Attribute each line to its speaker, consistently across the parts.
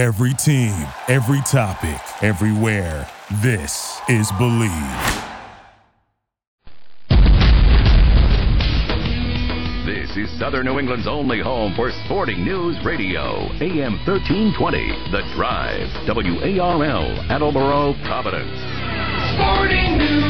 Speaker 1: Every team, every topic, everywhere. This is Believe.
Speaker 2: This is Southern New England's only home for sporting news radio. AM 1320, The Drive. WARL, Attleboro, Providence.
Speaker 3: Sporting News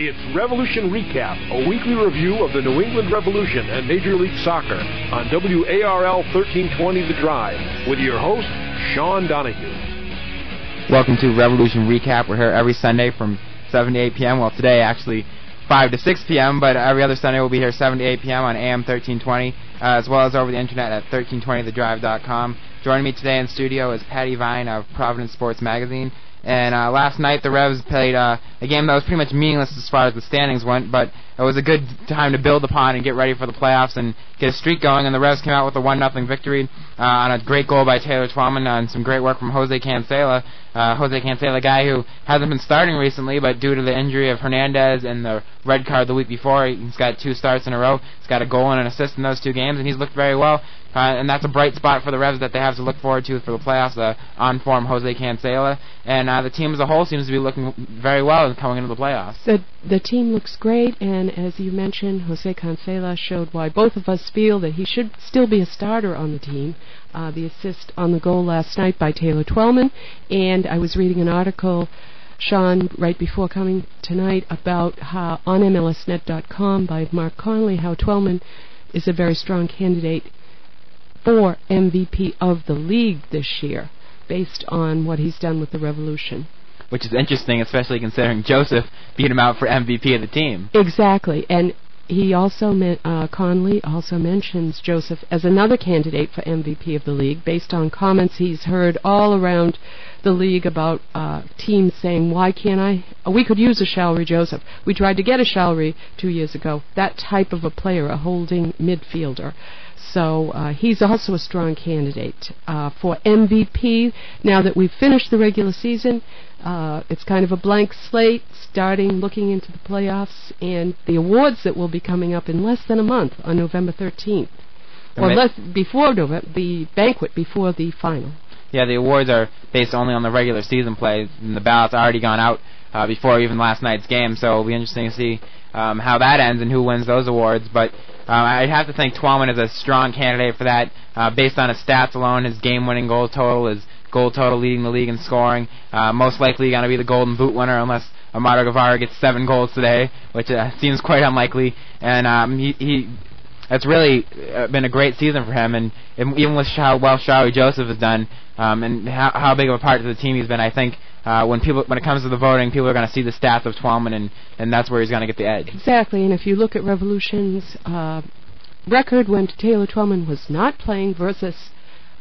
Speaker 4: It's Revolution Recap, a weekly review of the New England Revolution and Major League Soccer on WARL 1320 The Drive with your host, Sean Donahue.
Speaker 5: Welcome to Revolution Recap. We're here every Sunday from 7 to 8 p.m. Well, today actually 5 to 6 p.m., but every other Sunday we'll be here 7 to 8 p.m. on AM 1320, uh, as well as over the internet at 1320thedrive.com. Joining me today in studio is Patty Vine of Providence Sports Magazine. And uh, last night the Revs played uh, a game that was pretty much meaningless as far as the standings went, but it was a good time to build upon and get ready for the playoffs and get a streak going. And the Revs came out with a one nothing victory uh, on a great goal by Taylor Twellman and some great work from Jose Cancela. Uh, Jose Cancela, a guy who hasn't been starting recently, but due to the injury of Hernandez and the red card the week before, he's got two starts in a row. He's got a goal and an assist in those two games, and he's looked very well. Uh, and that's a bright spot for the Revs that they have to look forward to for the playoffs. Uh, on form Jose Cancela, and uh, the team as a whole seems to be looking very well coming into the playoffs.
Speaker 6: The the team looks great, and as you mentioned, Jose Cancela showed why both of us feel that he should still be a starter on the team. Uh, the assist on the goal last night by Taylor Twellman, and I was reading an article. Sean, right before coming tonight, about how on MLSnet.com by Mark Connolly, how Twellman is a very strong candidate for MVP of the league this year, based on what he's done with the Revolution.
Speaker 5: Which is interesting, especially considering Joseph beat him out for MVP of the team.
Speaker 6: Exactly, and he also uh, Conley also mentions Joseph as another candidate for MVP of the league, based on comments he's heard all around the league about uh, teams saying, "Why can't I? We could use a Shalrie Joseph. We tried to get a Shalrie two years ago. That type of a player, a holding midfielder." So uh, he's also a strong candidate uh, for MVP. Now that we've finished the regular season, uh, it's kind of a blank slate, starting looking into the playoffs and the awards that will be coming up in less than a month on November 13th, or less before November, the banquet before the final.
Speaker 5: Yeah, the awards are based only on the regular season play, and the ballots already gone out uh, before even last night's game. So it'll be interesting to see um, how that ends and who wins those awards. But um, I'd have to think Twellman is a strong candidate for that, uh, based on his stats alone. His game-winning goal total, his goal total leading the league in scoring. Uh, most likely going to be the Golden Boot winner, unless Amado Guevara gets seven goals today, which uh, seems quite unlikely. And um, he, he it's really uh, been a great season for him, and, and even with how well Shalrie Joseph has done, um, and how, how big of a part of the team he's been, I think uh, when people when it comes to the voting, people are going to see the stats of Twellman, and and that's where he's going to get the edge.
Speaker 6: Exactly, and if you look at Revolution's uh, record when Taylor Twellman was not playing versus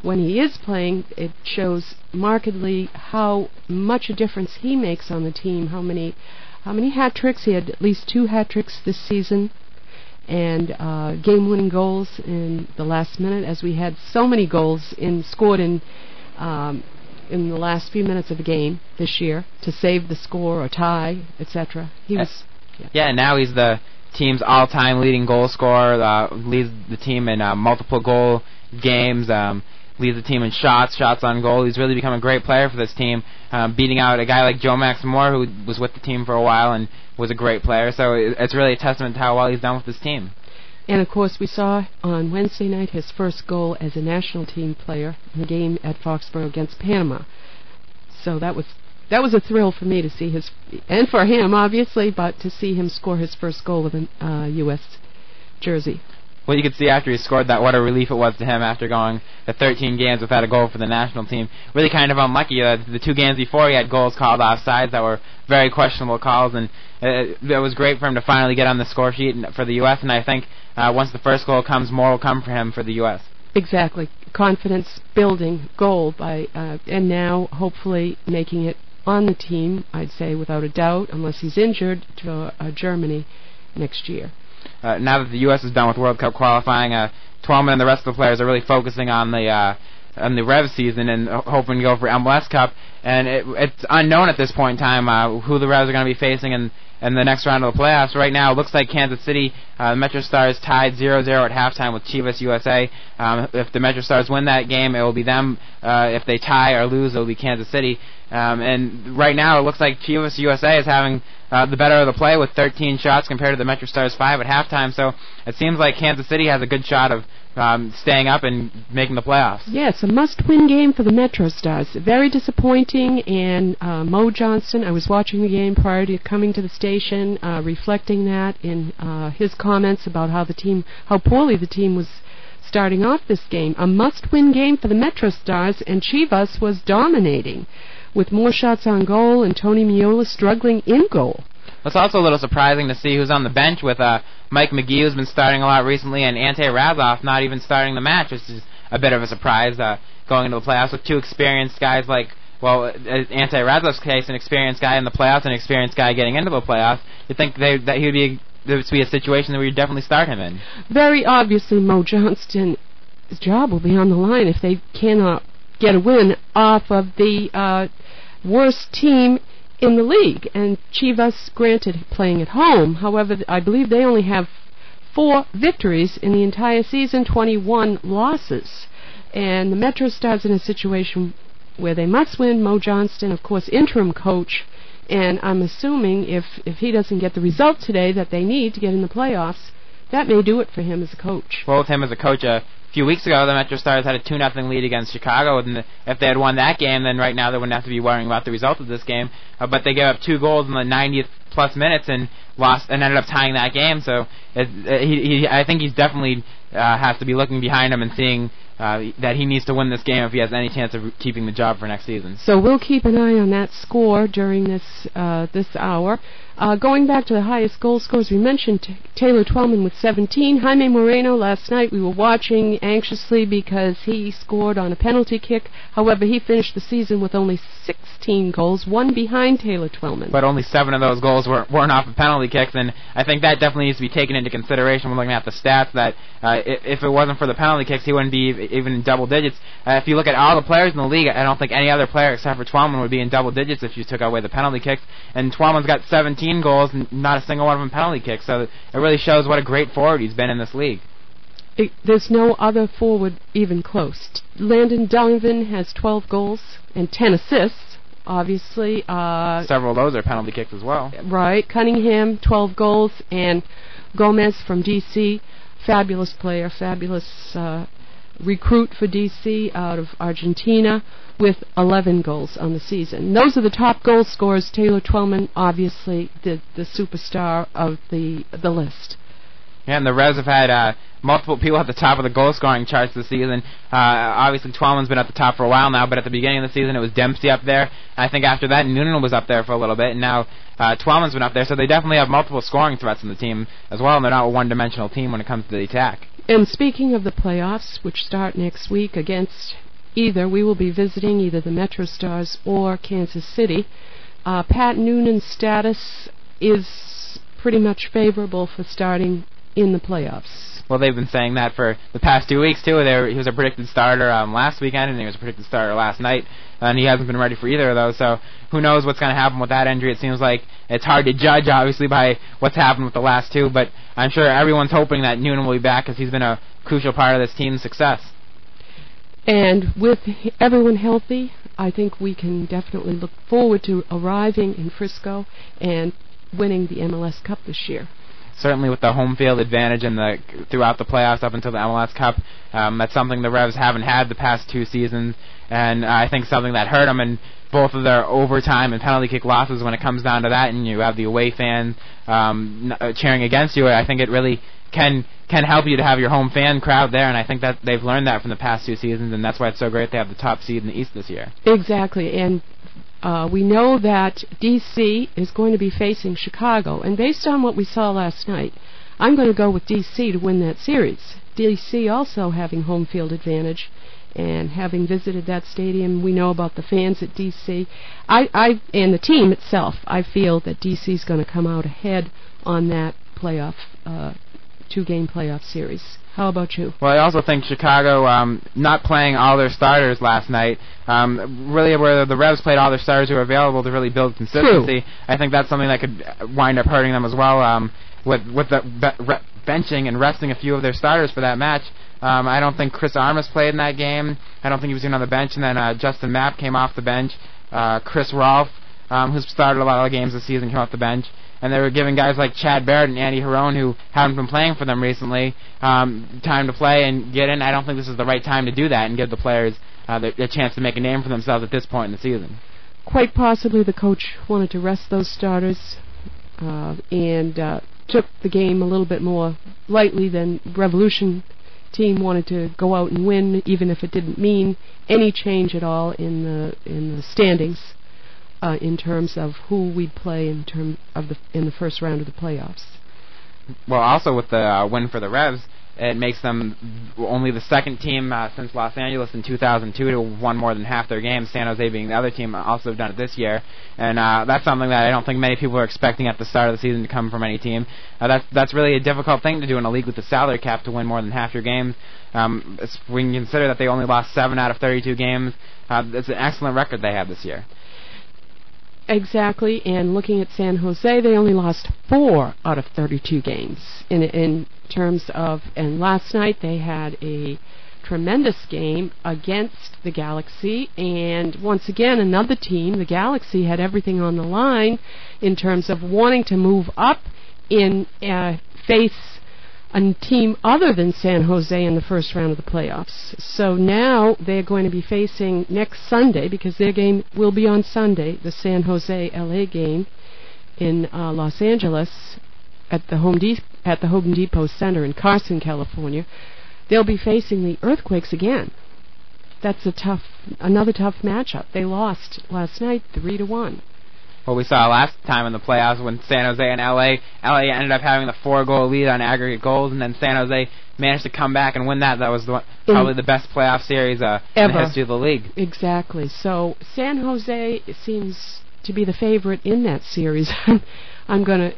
Speaker 6: when he is playing, it shows markedly how much a difference he makes on the team. How many how many hat tricks he had? At least two hat tricks this season and uh, game-winning goals in the last minute, as we had so many goals in scored in um, in the last few minutes of the game this year to save the score or tie, etc. He was.
Speaker 5: Yeah. yeah, now he's the team's all-time leading goal scorer. Uh, leads the team in uh, multiple goal games. Um, leads the team in shots, shots on goal. He's really become a great player for this team, um, beating out a guy like Joe Max Moore, who was with the team for a while and was a great player. So it's really a testament to how well he's done with this team.
Speaker 6: And of course, we saw on Wednesday night his first goal as a national team player in the game at Foxborough against Panama. So that was that was a thrill for me to see his and for him obviously, but to see him score his first goal with a uh, U.S. jersey.
Speaker 5: Well, you could see after he scored that what a relief it was to him after going the 13 games without a goal for the national team. Really kind of unlucky. Uh, the two games before he had goals called offsides that were very questionable calls, and uh, it was great for him to finally get on the score sheet for the U.S. And I think uh, once the first goal comes, more will come for him for the U.S.
Speaker 6: Exactly, confidence building goal by, uh, and now hopefully making it on the team. I'd say without a doubt, unless he's injured, to uh, Germany next year.
Speaker 5: Uh, now that the U.S. is done with World Cup qualifying, uh, Twellman and the rest of the players are really focusing on the uh, on the Rev season and hoping to go for MLS Cup. And it, it's unknown at this point in time uh, who the Revs are going to be facing in in the next round of the playoffs. Right now, it looks like Kansas City, uh, the Metro Stars tied 0-0 at halftime with Chivas USA. Um, if the Metro Stars win that game, it will be them. Uh, if they tie or lose, it will be Kansas City. Um, and right now, it looks like Chivas USA is having uh, the better of the play with 13 shots compared to the Metro Stars 5 at halftime. So it seems like Kansas City has a good shot of um, staying up and making the playoffs.
Speaker 6: Yes, a must-win game for the Metro Stars. Very disappointing, and uh, Mo Johnston, I was watching the game prior to coming to the station, uh, reflecting that in uh, his comments about how the team, how poorly the team was starting off this game. A must-win game for the Metro Stars, and Chivas was dominating with more shots on goal and Tony Meola struggling in goal.
Speaker 5: It's also a little surprising to see who's on the bench with uh, Mike Magee, who's been starting a lot recently, and Ante Razov not even starting the match, which is a bit of a surprise uh, going into the playoffs with two experienced guys like, well, uh, Ante Razov's case, an experienced guy in the playoffs, an experienced guy getting into the playoffs. You'd think they, that he would be this would be a situation that we would definitely start him in.
Speaker 6: Very obviously, Mo Johnston's job will be on the line if they cannot get a win off of the uh, worst team in the league. And Chivas, granted, playing at home. However, I believe they only have four victories in the entire season, 21 losses. And the Metro Stars in a situation where they must win. Mo Johnston, of course, interim coach. And I'm assuming if, if he doesn't get the result today that they need to get in the playoffs, that may do it for him as a coach.
Speaker 5: Well, with him as a coach, uh, a few weeks ago, the Metro Stars had a 2 nothing lead against Chicago, and if they had won that game, then right now they wouldn't have to be worrying about the result of this game. Uh, but they gave up two goals in the 90th plus minutes and lost and ended up tying that game. So it, it, he, he, I think he's definitely uh, has to be looking behind him and seeing uh, that he needs to win this game if he has any chance of keeping the job for next season.
Speaker 6: So we'll keep an eye on that score during this uh, this hour. Uh, going back to the highest goal scores, we mentioned t- Taylor Twellman with 17. Jaime Moreno last night we were watching anxiously because he scored on a penalty kick. However, he finished the season with only 16 goals, one behind Taylor Twellman.
Speaker 5: But only seven of those goals were, weren't off of penalty kicks, and I think that definitely needs to be taken into consideration when looking at the stats. That uh, if it wasn't for the penalty kicks, he wouldn't be even in double digits. Uh, if you look at all the players in the league, I don't think any other player except for Twellman would be in double digits if you took away the penalty kicks. And Twellman's got 17 goals, and not a single one of them penalty kicks. So it really shows what a great forward he's been in this league.
Speaker 6: It, there's no other forward even close. Landon Donovan has 12 goals and 10 assists. Obviously, uh,
Speaker 5: several of those are penalty kicks as well.
Speaker 6: Right, Cunningham 12 goals and Gomez from DC, fabulous player, fabulous uh, recruit for DC out of Argentina with 11 goals on the season. Those are the top goal scorers. Taylor Twellman, obviously the the superstar of the the list.
Speaker 5: Yeah, and the Revs have had uh, multiple people at the top of the goal scoring charts this season. Uh, obviously, Twellman's been at the top for a while now, but at the beginning of the season, it was Dempsey up there. I think after that, Noonan was up there for a little bit, and now uh, Twellman's been up there. So they definitely have multiple scoring threats in the team as well, and they're not a one-dimensional team when it comes to the attack.
Speaker 6: And speaking of the playoffs, which start next week against either, we will be visiting either the Metro Stars or Kansas City. Uh, Pat Noonan's status is pretty much favorable for starting in the playoffs.
Speaker 5: Well, they've been saying that for the past two weeks too. Were, he was a predicted starter um, last weekend, and he was a predicted starter last night, and he hasn't been ready for either of those. So who knows what's going to happen with that injury? It seems like it's hard to judge, obviously, by what's happened with the last two. But I'm sure everyone's hoping that Noonan will be back because he's been a crucial part of this team's success.
Speaker 6: And with everyone healthy, I think we can definitely look forward to arriving in Frisco and winning the MLS Cup this year
Speaker 5: certainly with the home field advantage and the throughout the playoffs up until the MLS Cup. Um, that's something the Revs haven't had the past two seasons, and I think something that hurt them in both of their overtime and penalty kick losses when it comes down to that, and you have the away fans um, uh, cheering against you. I think it really can can help you to have your home fan crowd there, and I think that they've learned that from the past two seasons, and that's why it's so great they have the top seed in the East this year.
Speaker 6: Exactly, and uh, we know that DC is going to be facing Chicago, and based on what we saw last night, I'm going to go with DC to win that series. DC also having home field advantage, and having visited that stadium, we know about the fans at DC. I, I and the team itself. I feel that DC is going to come out ahead on that playoff uh, two-game playoff series. How about you?
Speaker 5: Well, I also think Chicago um, not playing all their starters last night, um, really where the Revs played all their starters who were available to really build consistency.
Speaker 6: True.
Speaker 5: I think that's something that could wind up hurting them as well. Um, with with the be- re- benching and resting a few of their starters for that match. Um, I don't think Chris Armas played in that game. I don't think he was even on the bench. And then uh, Justin Mapp came off the bench. Uh, Chris Rolfe, um, who's started a lot of games this season, came off the bench. And they were giving guys like Chad Barrett and Andy Herron, who haven't been playing for them recently, um, time to play and get in. I don't think this is the right time to do that and give the players uh, the, the chance to make a name for themselves at this point in the season.
Speaker 6: Quite possibly the coach wanted to rest those starters uh, and uh, took the game a little bit more lightly than Revolution team wanted to go out and win, even if it didn't mean any change at all in the in the standings uh, in terms of who we'd play in term of the in the first round of the playoffs.
Speaker 5: Well, also with the uh, win for the Revs, it makes them only the second team uh, since Los Angeles in 2002 to won more than half their games. San Jose being the other team, also have done it this year, and uh, that's something that I don't think many people are expecting at the start of the season to come from any team. Uh, that's that's really a difficult thing to do in a league with the salary cap to win more than half your games. Um, when you consider that they only lost seven out of 32 games, uh, it's an excellent record they have this year.
Speaker 6: Exactly, and looking at San Jose, they only lost four out of 32 games in in terms of. And last night they had a tremendous game against the Galaxy, and once again another team, the Galaxy, had everything on the line in terms of wanting to move up in uh, face a team other than San Jose in the first round of the playoffs. So now they're going to be facing next Sunday because their game will be on Sunday, the San Jose LA game in uh, Los Angeles at the Home De- at the Home Depot Center in Carson, California. They'll be facing the Earthquakes again. That's a tough another tough matchup. They lost last night 3 to 1
Speaker 5: what we saw last time in the playoffs when San Jose and LA LA ended up having the four goal lead on aggregate goals and then San Jose managed to come back and win that. That was the, probably the best playoff series uh, in the history of the league.
Speaker 6: Exactly. So San Jose seems to be the favorite in that series. I'm to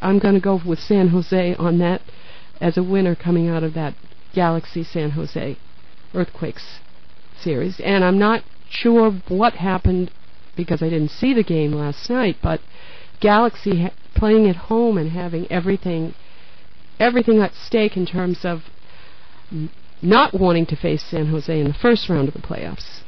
Speaker 6: I'm going to go with San Jose on that as a winner coming out of that Galaxy San Jose Earthquakes series. And I'm not sure what happened because I didn't see the game last night, but Galaxy ha- playing at home and having everything everything at stake in terms of not wanting to face San Jose in the first round of the playoffs.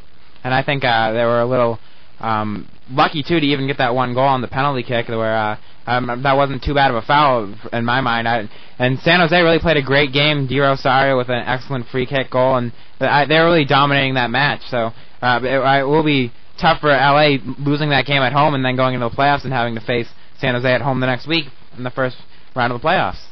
Speaker 5: And I think uh, they were a little um, lucky too to even get that one goal on the penalty kick, where uh, um, that wasn't too bad of a foul in my mind. I, and San Jose really played a great game. De Rosario with an excellent free kick goal, and I, they're really dominating that match. So uh, it, it will be tough for LA losing that game at home and then going into the playoffs and having to face San Jose at home the next week in the first round of the playoffs.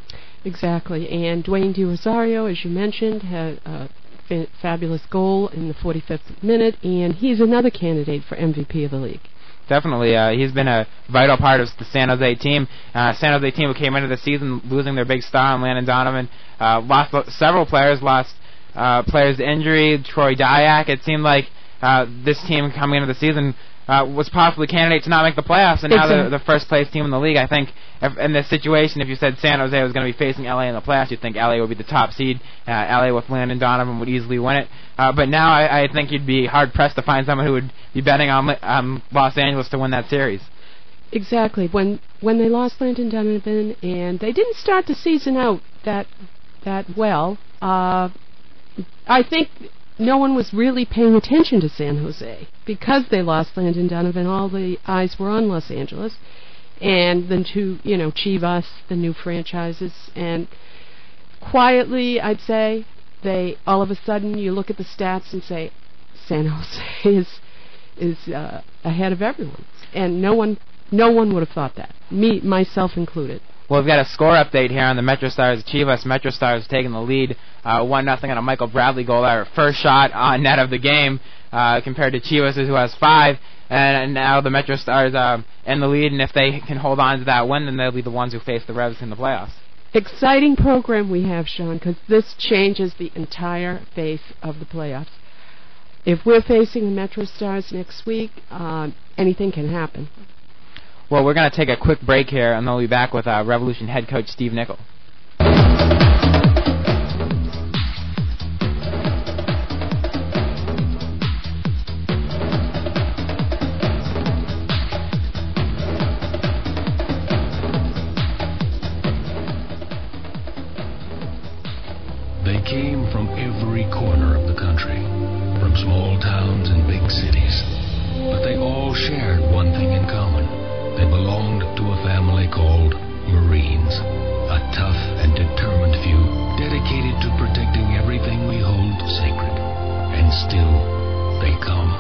Speaker 6: Exactly. And Dwayne De Rosario, as you mentioned, had a fa- fabulous goal in the 45th minute, and he's another candidate for MVP of the league.
Speaker 5: Definitely, uh, he's been a vital part of the San Jose team. Uh, San Jose team who came into the season losing their big star, Landon Donovan, uh, lost several players, lost uh, players to injury. Troy Dayak. It seemed like uh, this team coming into the season uh, was possibly candidate to not make the playoffs, and now they're the first place team in the league. I think if, in this situation, if you said San Jose was going to be facing LA in the playoffs, you'd think LA would be the top seed. Uh, LA with Landon Donovan would easily win it. Uh, but now I, I think you'd be hard pressed to find someone who would be betting on um, Los Angeles to win that series.
Speaker 6: Exactly. When when they lost Landon Donovan and they didn't start the season out that that well, uh, I think no one was really paying attention to San Jose because they lost Landon Donovan. All the eyes were on Los Angeles, and then to you know Chivas, the new franchises, and quietly, I'd say they all of a sudden you look at the stats and say San Jose is is uh, ahead of everyone, and no one no one would have thought that, me myself included.
Speaker 5: Well, we've got a score update here on the Metro Stars. Chivas Metro Stars taking the lead, uh, one nothing on a Michael Bradley goal. Our first shot on net of the game, uh, compared to Chivas, who has five. And, now the Metro Stars uh, in the lead, and if they can hold on to that win, then they'll be the ones who face the Revs in the playoffs.
Speaker 6: Exciting program we have, Sean, because this changes the entire face of the playoffs. If we're facing the Metro Stars next week, uh, anything can happen.
Speaker 5: Well, we're going to take a quick break here, and then we'll be back with uh, Revolution head coach Steve Nicol.
Speaker 7: They came from every corner of the country, from small towns and big cities. But they all shared one thing in common they belonged to a family called Marines. A tough and determined few, dedicated to protecting everything we hold sacred. And still, they come.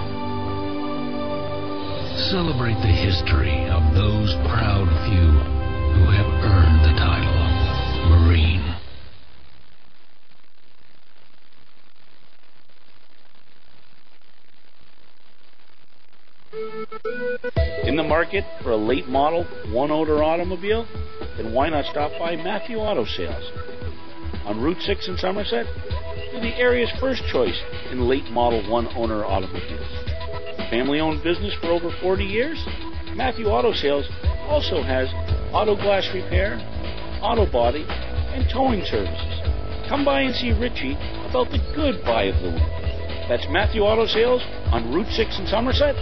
Speaker 7: Celebrate the history of those proud few who have earned the title Marine.
Speaker 8: In the market for a late model, one owner automobile? Then why not stop by Matthew Auto Sales? On Route 6 in Somerset, they're the area's first choice in late model one owner automobiles. Family owned business for over 40 years? Matthew Auto Sales also has auto glass repair, auto body, and towing services. Come by and see Richie about the good buy of the week. That's Matthew Auto Sales on Route 6 in Somerset,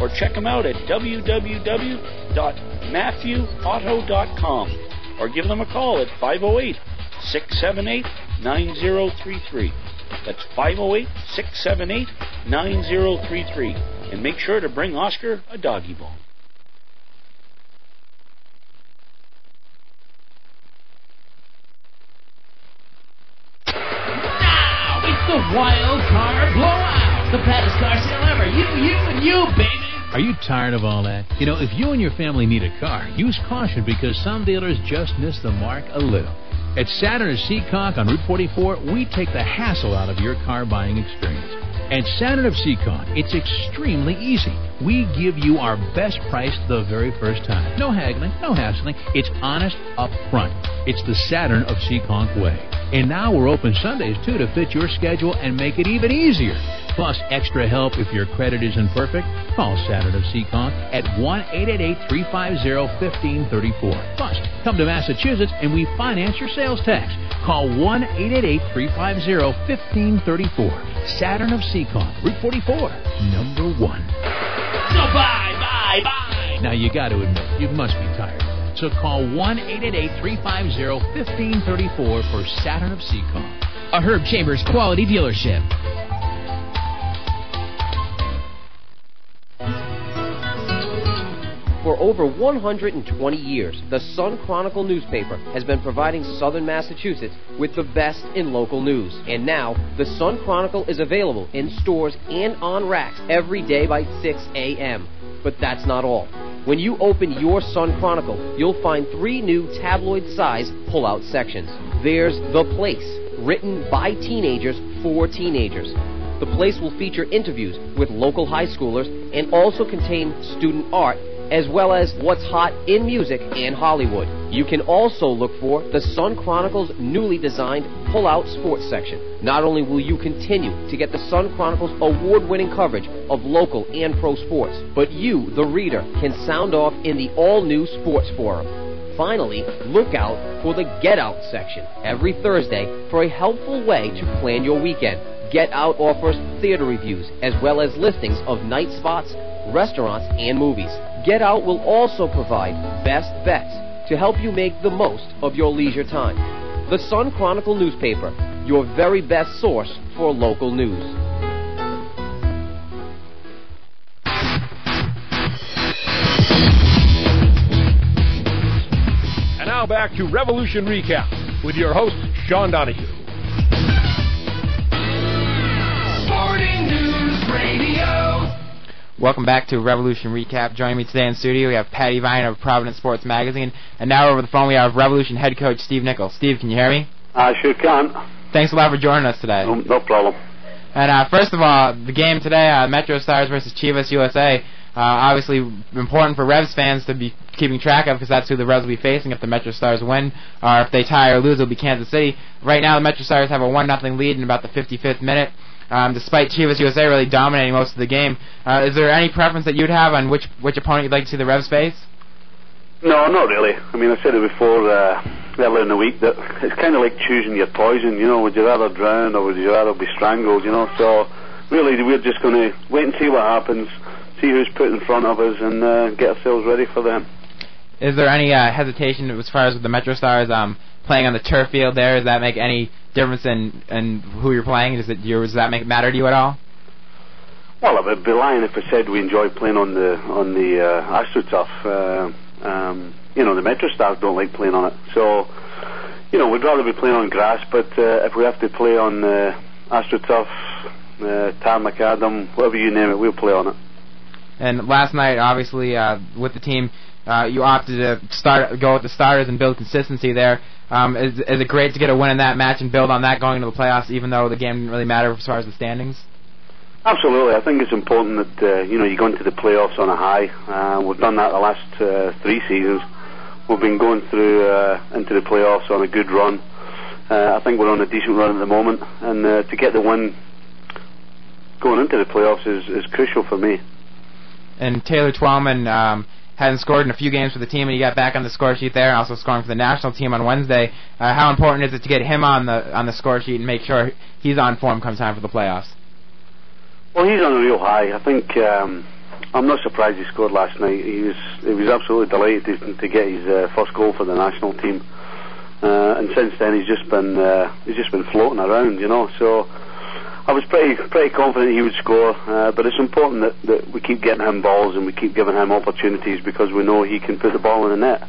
Speaker 8: or check them out at www.matthewauto.com, or give them a call at 508 678 9033. That's 508 678 9033. And make sure to bring Oscar a doggy bone.
Speaker 3: Now it's the wild card blowout. The baddest car sale ever. You, you, and you, baby.
Speaker 9: Are you tired of all that? You know, if you and your family need a car, use caution because some dealers just miss the mark a little. At Saturn of Seekonk on Route 44, we take the hassle out of your car buying experience. At Saturn of Seekonk, it's extremely easy. We give you our best price the very first time. No haggling, no hassling. It's honest up front. It's the Saturn of Seekonk way. And now we're open Sundays too to fit your schedule and make it even easier. Plus, extra help if your credit isn't perfect. Call Saturn of Seekonk at 1 350 1534 Plus, come to Massachusetts and we finance your sales tax. Call 1 350 1534 Saturn of Seekonk, Route 44, number one.
Speaker 3: So bye, bye, bye.
Speaker 9: Now you got to admit, you must be tired. So call 1 350 1534 for Saturn of Seekonk.
Speaker 10: A Herb Chambers quality dealership.
Speaker 11: For over 120 years, the Sun Chronicle newspaper has been providing Southern Massachusetts with the best in local news. And now, the Sun Chronicle is available in stores and on racks every day by 6 a.m. But that's not all. When you open your Sun Chronicle, you'll find three new tabloid size pull out sections. There's The Place, written by teenagers for teenagers. The Place will feature interviews with local high schoolers and also contain student art as well as what's hot in music and Hollywood. You can also look for the Sun Chronicle's newly designed Pull Out Sports section. Not only will you continue to get the Sun Chronicle's award winning coverage of local and pro sports, but you, the reader, can sound off in the all new Sports Forum. Finally, look out for the Get Out section every Thursday for a helpful way to plan your weekend. Get Out offers theater reviews as well as listings of night spots, restaurants, and movies. Get Out will also provide best bets to help you make the most of your leisure time. The Sun Chronicle newspaper, your very best source for local news.
Speaker 4: And now back to Revolution Recap with your host, Sean Donahue.
Speaker 3: Sporting News Radio.
Speaker 5: Welcome back to Revolution Recap. Joining me today in studio, we have Patty Vine of Providence Sports Magazine, and now over the phone we have Revolution head coach Steve Nichols. Steve, can you hear me?
Speaker 12: I sure can.
Speaker 5: Thanks a lot for joining us today.
Speaker 12: No, no problem.
Speaker 5: And uh, first of all, the game today, uh, Metro Stars versus Chivas USA. Uh, obviously important for Revs fans to be keeping track of because that's who the Revs will be facing if the Metro Stars win, or if they tie or lose, it'll be Kansas City. Right now, the Metro Stars have a one nothing lead in about the 55th minute. Um, despite Chivas USA really dominating most of the game, uh, is there any preference that you'd have on which which opponent you'd like to see the Revs face?
Speaker 12: No, not really. I mean, I said it before uh, earlier in the week that it's kind of like choosing your poison. You know, would you rather drown or would you rather be strangled? You know, so really we're just going to wait and see what happens, see who's put in front of us, and uh, get ourselves ready for them.
Speaker 5: Is there any uh, hesitation as far as the Metro Stars um, playing on the turf field there? Does that make any difference in, in who you're playing? Does it does that make matter to you at all?
Speaker 12: Well, I would be lying if I said we enjoy playing on the on the uh, AstroTurf. Uh, um, you know, the Metro Stars don't like playing on it, so you know we'd rather be playing on grass. But uh, if we have to play on uh, AstroTurf, uh, Tar Macadam, whatever you name it, we'll play on it.
Speaker 5: And last night, obviously, uh, with the team, uh, you opted to start go with the starters and build consistency there. Um, is, is it great to get a win in that match and build on that going into the playoffs, even though the game didn't really matter as far as the standings?
Speaker 12: Absolutely, I think it's important that uh, you know you go into the playoffs on a high. Uh, we've done that the last uh, three seasons. We've been going through uh, into the playoffs on a good run. Uh, I think we're on a decent run at the moment, and uh, to get the win going into the playoffs is, is crucial for me.
Speaker 5: And Taylor Twellman um, hadn't scored in a few games for the team, and he got back on the score sheet there, and also scoring for the national team on Wednesday. Uh, how important is it to get him on the on the score sheet and make sure he's on form come time for the playoffs?
Speaker 12: Well, he's on a real high. I think um, I'm not surprised he scored last night. He was he was absolutely delighted to, to get his uh, first goal for the national team, uh, and since then he's just been uh, he's just been floating around, you know. So I was pretty pretty confident he would score, uh, but it's important that, that we keep getting him balls and we keep giving him opportunities because we know he can put the ball in the net.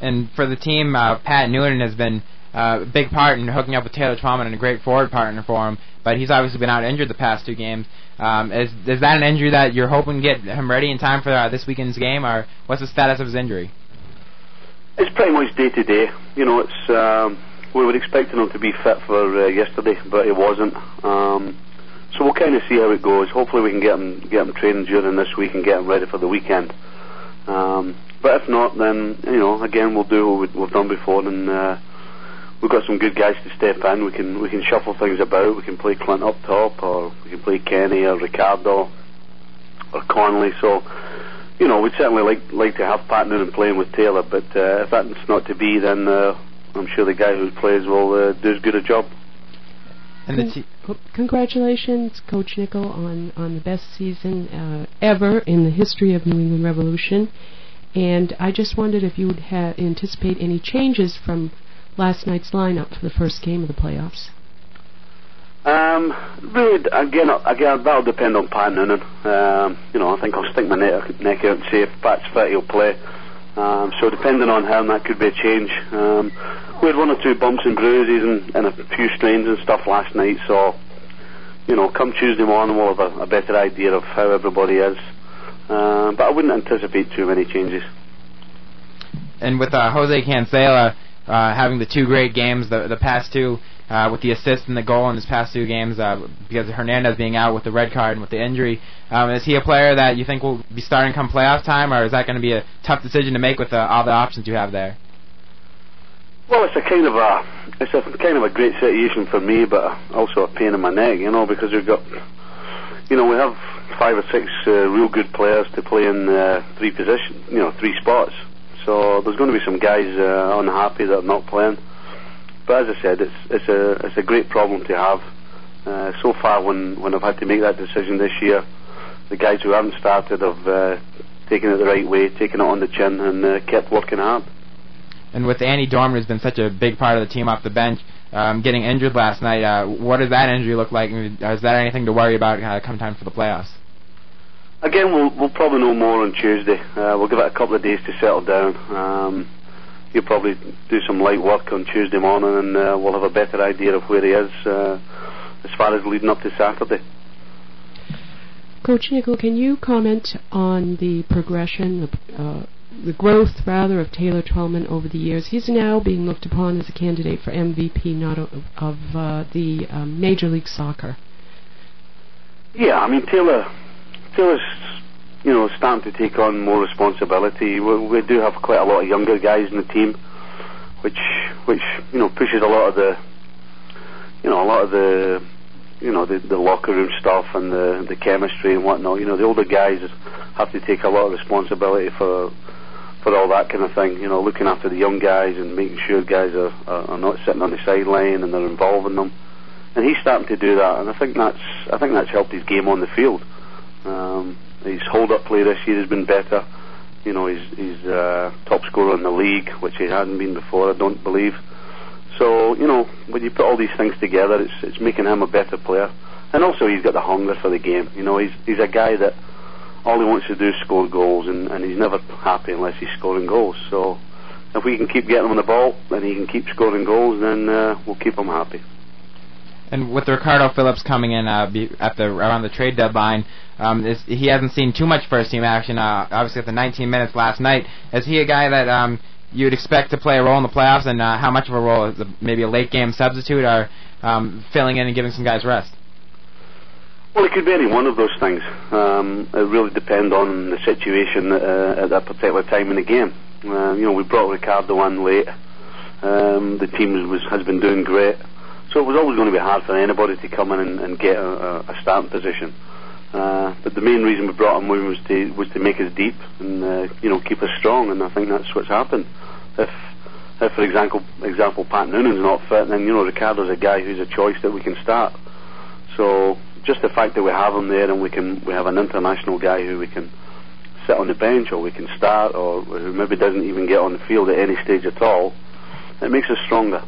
Speaker 5: And for the team, uh, Pat Noonan has been uh, a big part in hooking up with Taylor Twellman and a great forward partner for him. But he's obviously been out injured the past two games. Um, is is that an injury that you're hoping to get him ready in time for uh, this weekend's game, or what's the status of his injury?
Speaker 12: It's pretty much day to day. You know, it's um, we were expecting him to be fit for uh, yesterday, but he wasn't. Um, so we'll kind of see how it goes. Hopefully, we can get him get him training during this week and get him ready for the weekend. Um, but if not, then you know, again, we'll do what we've done before and. Uh, we've got some good guys to step in. We can we can shuffle things about. We can play Clint up top, or we can play Kenny or Ricardo or Conley. So, you know, we'd certainly like like to have Pat Noonan playing with Taylor. But uh, if that's not to be, then uh, I'm sure the guy who plays will uh, do as good a job.
Speaker 5: And the
Speaker 6: Con- congratulations, Coach Nicol, on on the best season uh, ever in the history of New England Revolution. And I just wondered if you would ha- anticipate any changes from last night's lineup for the first game of the playoffs?
Speaker 12: Um, really, again, again, that'll depend on Pat Noonan. Um, you know, I think I'll stick my neck, neck out and see if Pat's fit, he'll play. Um, so depending on him, that could be a change. Um, we had one or two bumps and bruises and, and a few strains and stuff last night. So, you know, come Tuesday morning, we'll have a, a better idea of how everybody is. Um, but I wouldn't anticipate too many changes.
Speaker 5: And with uh, Jose Cancela uh, having the two great games, the the past two uh, with the assist and the goal in his past two games, uh, because Hernandez being out with the red card and with the injury. Um, is he a player that you think will be starting come playoff time, or is that going to be a tough decision to make with uh, all the options you have there?
Speaker 12: Well, it's a kind of a it's a kind of a great situation for me, but also a pain in my neck, you know, because we've got, you know, we have five or six uh, real good players to play in uh, three positions, you know, three spots. So there's going to be some guys uh, unhappy that are not playing. But as I said, it's it's a it's a great problem to have. Uh, so far, when when I've had to make that decision this year, the guys who haven't started have uh, taken it the right way, taken it on the chin, and uh, kept working hard.
Speaker 5: And with Andy Dorman, who's been such a big part of the team off the bench, um, getting injured last night, uh, what does that injury look like? Is that anything to worry about uh, come time for the playoffs?
Speaker 12: Again, we'll we'll probably know more on Tuesday. Uh, we'll give it a couple of days to settle down. Um, he'll probably do some light work on Tuesday morning, and uh, we'll have a better idea of where he is uh, as far as leading up to Saturday.
Speaker 6: Coach Nicol, can you comment on the progression, the, uh, the growth rather, of Taylor Twellman over the years? He's now being looked upon as a candidate for MVP, not of, of uh, the um, Major League Soccer.
Speaker 12: Yeah, I mean Taylor Taylor's you know starting to take on more responsibility. We, we do have quite a lot of younger guys in the team, which which you know pushes a lot of the you know a lot of the you know the, the locker room stuff and the the chemistry and whatnot. You know the older guys have to take a lot of responsibility for for all that kind of thing. You know, looking after the young guys and making sure guys are, are, are not sitting on the sideline and they're involving them. And he's starting to do that, and I think that's I think that's helped his game on the field. Um, his hold-up play this year has been better. You know, he's he's uh, top scorer in the league, which he hadn't been before, I don't believe. So you know, when you put all these things together, it's it's making him a better player, and also he's got the hunger for the game. You know, he's he's a guy that all he wants to do is score goals, and, and he's never happy unless he's scoring goals. So if we can keep getting him the ball and he can keep scoring goals, then uh, we'll keep him happy.
Speaker 5: And with Ricardo Phillips coming in uh, at the around the trade deadline, um, is, he hasn't seen too much first team action. Uh, obviously, at the 19 minutes last night, is he a guy that um, you'd expect to play a role in the playoffs? And uh, how much of a role is a, maybe a late game substitute or um, filling in and giving some guys rest?
Speaker 12: Well, it could be any one of those things. Um, it really depends on the situation uh, at that particular time in the game. Uh, you know, we brought Ricardo in late. Um, the team was, has been doing great. So it was always going to be hard for anybody to come in and, and get a, a starting position. Uh, but the main reason we brought him in was to was to make us deep and uh, you know keep us strong, and I think that's what's happened. If, if for example, example Pat Noonan's not fit, then you know Ricardo's a guy who's a choice that we can start. So just the fact that we have him there and we can we have an international guy who we can sit on the bench or we can start or who maybe doesn't even get on the field at any stage at all, it makes us stronger.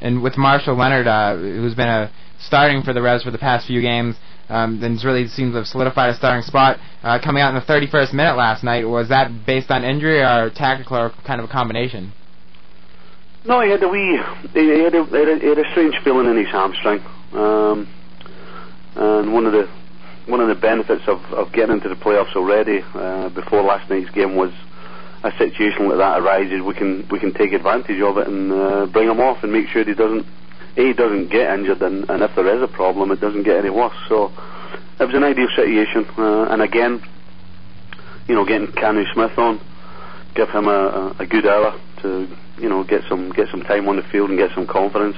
Speaker 5: And with Marshall Leonard, uh, who's been a starting for the Revs for the past few games, um, then really seems to have solidified a starting spot. Uh, coming out in the 31st minute last night, was that based on injury or tactical or kind of a combination?
Speaker 12: No, he had a wee, he had a, he had a, he had a strange feeling in his hamstring. Um, and one of the one of the benefits of, of getting into the playoffs already uh, before last night's game was a situation like that arises, we can we can take advantage of it and uh, bring him off and make sure he doesn't a doesn't get injured and, and if there is a problem, it doesn't get any worse. So it was an ideal situation, uh, and again, you know, getting Khano Smith on, give him a, a good hour to you know get some get some time on the field and get some confidence.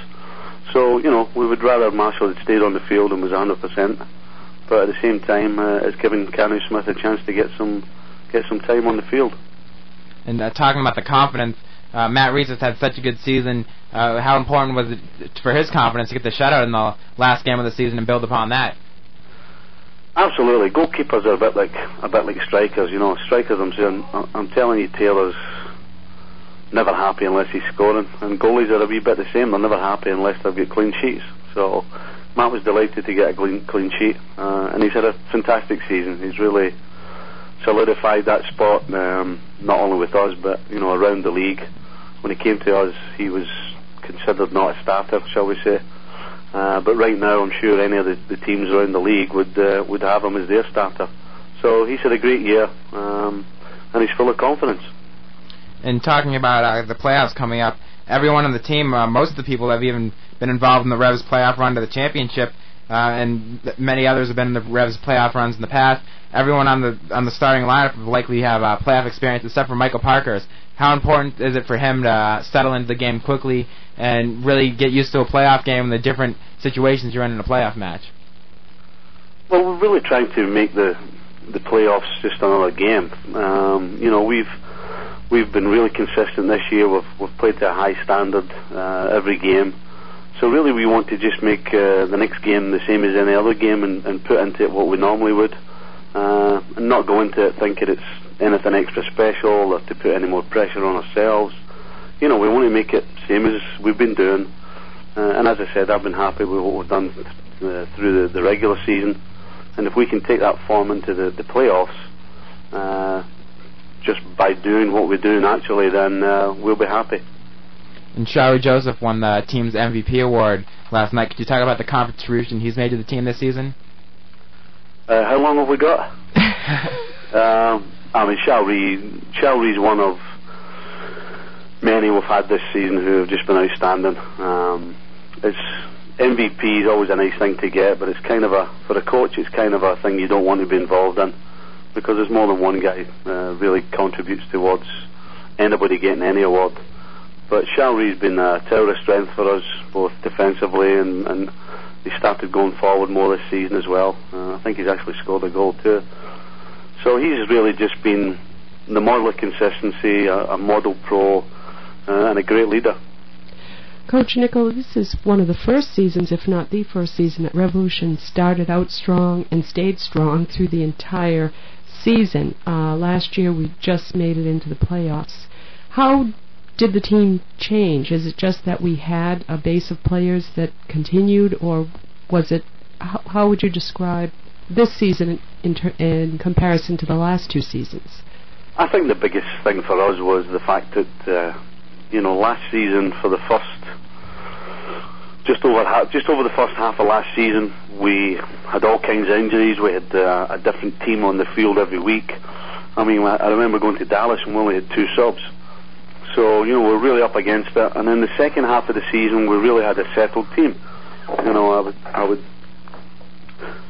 Speaker 12: So, you know, we would rather Marshall had stayed on the field and was 100%, but at the same time, uh, it's given Khano Smith a chance to get some get some time on the field.
Speaker 5: And uh, talking about the confidence, uh, Matt Reis has had such a good season. Uh, how important was it for his confidence to get the shutout in the last game of the season and build upon that?
Speaker 12: Absolutely, goalkeepers are a bit like a bit like strikers. You know, strikers. I'm saying, I'm telling you, Taylor's never happy unless he's scoring. And goalies are a wee bit the same. They're never happy unless they've got clean sheets. So Matt was delighted to get a clean, clean sheet, uh, and he's had a fantastic season. He's really solidified that spot, um, not only with us but you know around the league. When he came to us, he was considered not a starter, shall we say. Uh, but right now, I'm sure any of the, the teams around the league would uh, would have him as their starter. So he's had a great year, um, and he's full of confidence
Speaker 5: and talking about uh, the playoffs coming up, everyone on the team, uh, most of the people have even been involved in the Revs playoff run to the championship, uh, and th- many others have been in the Revs playoff runs in the past. Everyone on the on the starting lineup will likely have uh, playoff experience, except for Michael Parkhurst. How important is it for him to uh, settle into the game quickly and really get used to a playoff game and the different situations you're in in a playoff match?
Speaker 12: Well, we're really trying to make the the playoffs just another game. Um, you know, we've we've been really consistent this year. We've, we've played to a high standard uh, every game. So really, we want to just make uh, the next game the same as any other game and, and put into it what we normally would, uh, and not go into it thinking it's anything extra special or to put any more pressure on ourselves. You know, we want to make it same as we've been doing. Uh, and as I said, I've been happy with what we've done uh, through the, the regular season. And if we can take that form into the, the playoffs, uh, just by doing what we're doing actually, then uh, we'll be happy.
Speaker 5: And Shalrie Joseph won the team's MVP award last night. Could you talk about the contribution he's made to the team this season?
Speaker 12: Uh, how long have we got? um, I mean, Shalrie, Shalrie's one of many we've had this season who have just been outstanding. Um, it's MVP is always a nice thing to get, but it's kind of a for a coach, it's kind of a thing you don't want to be involved in because there's more than one guy uh, really contributes towards anybody getting any award. But Shalrie's been a tower of strength for us, both defensively and, and he started going forward more this season as well. Uh, I think he's actually scored a goal too. So he's really just been the model of consistency, a, a model pro, uh, and a great leader.
Speaker 6: Coach Nicol, this is one of the first seasons, if not the first season, that Revolution started out strong and stayed strong through the entire season. Uh, last year we just made it into the playoffs. How did the team change? Is it just that we had a base of players that continued, or was it? How, how would you describe this season in, ter- in comparison to the last two seasons?
Speaker 12: I think the biggest thing for us was the fact that uh, you know last season for the first just over just over the first half of last season we had all kinds of injuries. We had uh, a different team on the field every week. I mean, I remember going to Dallas and we only had two subs. So, you know, we're really up against it. And then the second half of the season, we really had a settled team. You know, I would, I would,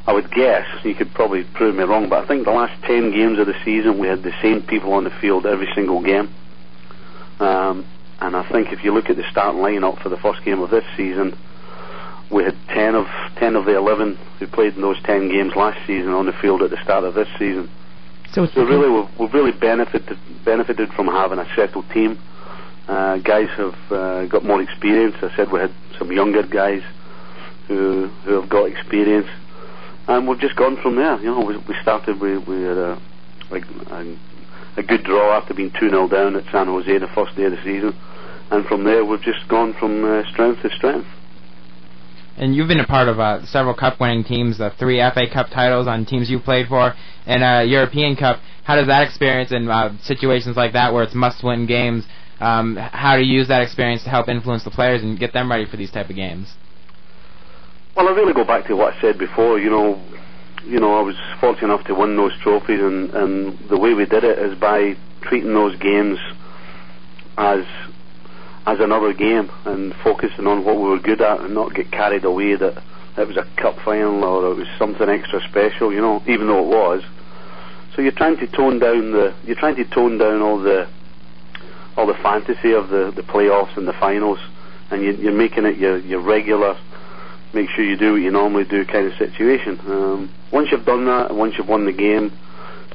Speaker 12: I would guess, you could probably prove me wrong, but I think the last 10 games of the season, we had the same people on the field every single game. Um, and I think if you look at the starting lineup for the first game of this season, we had 10 of 10 of the 11 who played in those 10 games last season on the field at the start of this season.
Speaker 6: So,
Speaker 12: so really, we've, we've really benefited benefited from having a settled team. Uh, guys have uh, got more experience. I said we had some younger guys who who have got experience, and we've just gone from there. You know, we, we started we we had a like a, a good draw after being two 0 down at San Jose the first day of the season, and from there we've just gone from uh, strength to strength
Speaker 5: and you've been a part of uh, several cup-winning teams, the three FA Cup titles on teams you played for, and a European Cup. How does that experience in uh, situations like that, where it's must-win games, um, how do you use that experience to help influence the players and get them ready for these type of games?
Speaker 12: Well, I really go back to what I said before. You know, you know, I was fortunate enough to win those trophies, and and the way we did it is by treating those games as as another game and focusing on what we were good at and not get carried away that it was a cup final or it was something extra special, you know, even though it was. So you're trying to tone down the you're trying to tone down all the all the fantasy of the, the playoffs and the finals and you, you're making it your your regular make sure you do what you normally do kind of situation. Um, once you've done that once you've won the game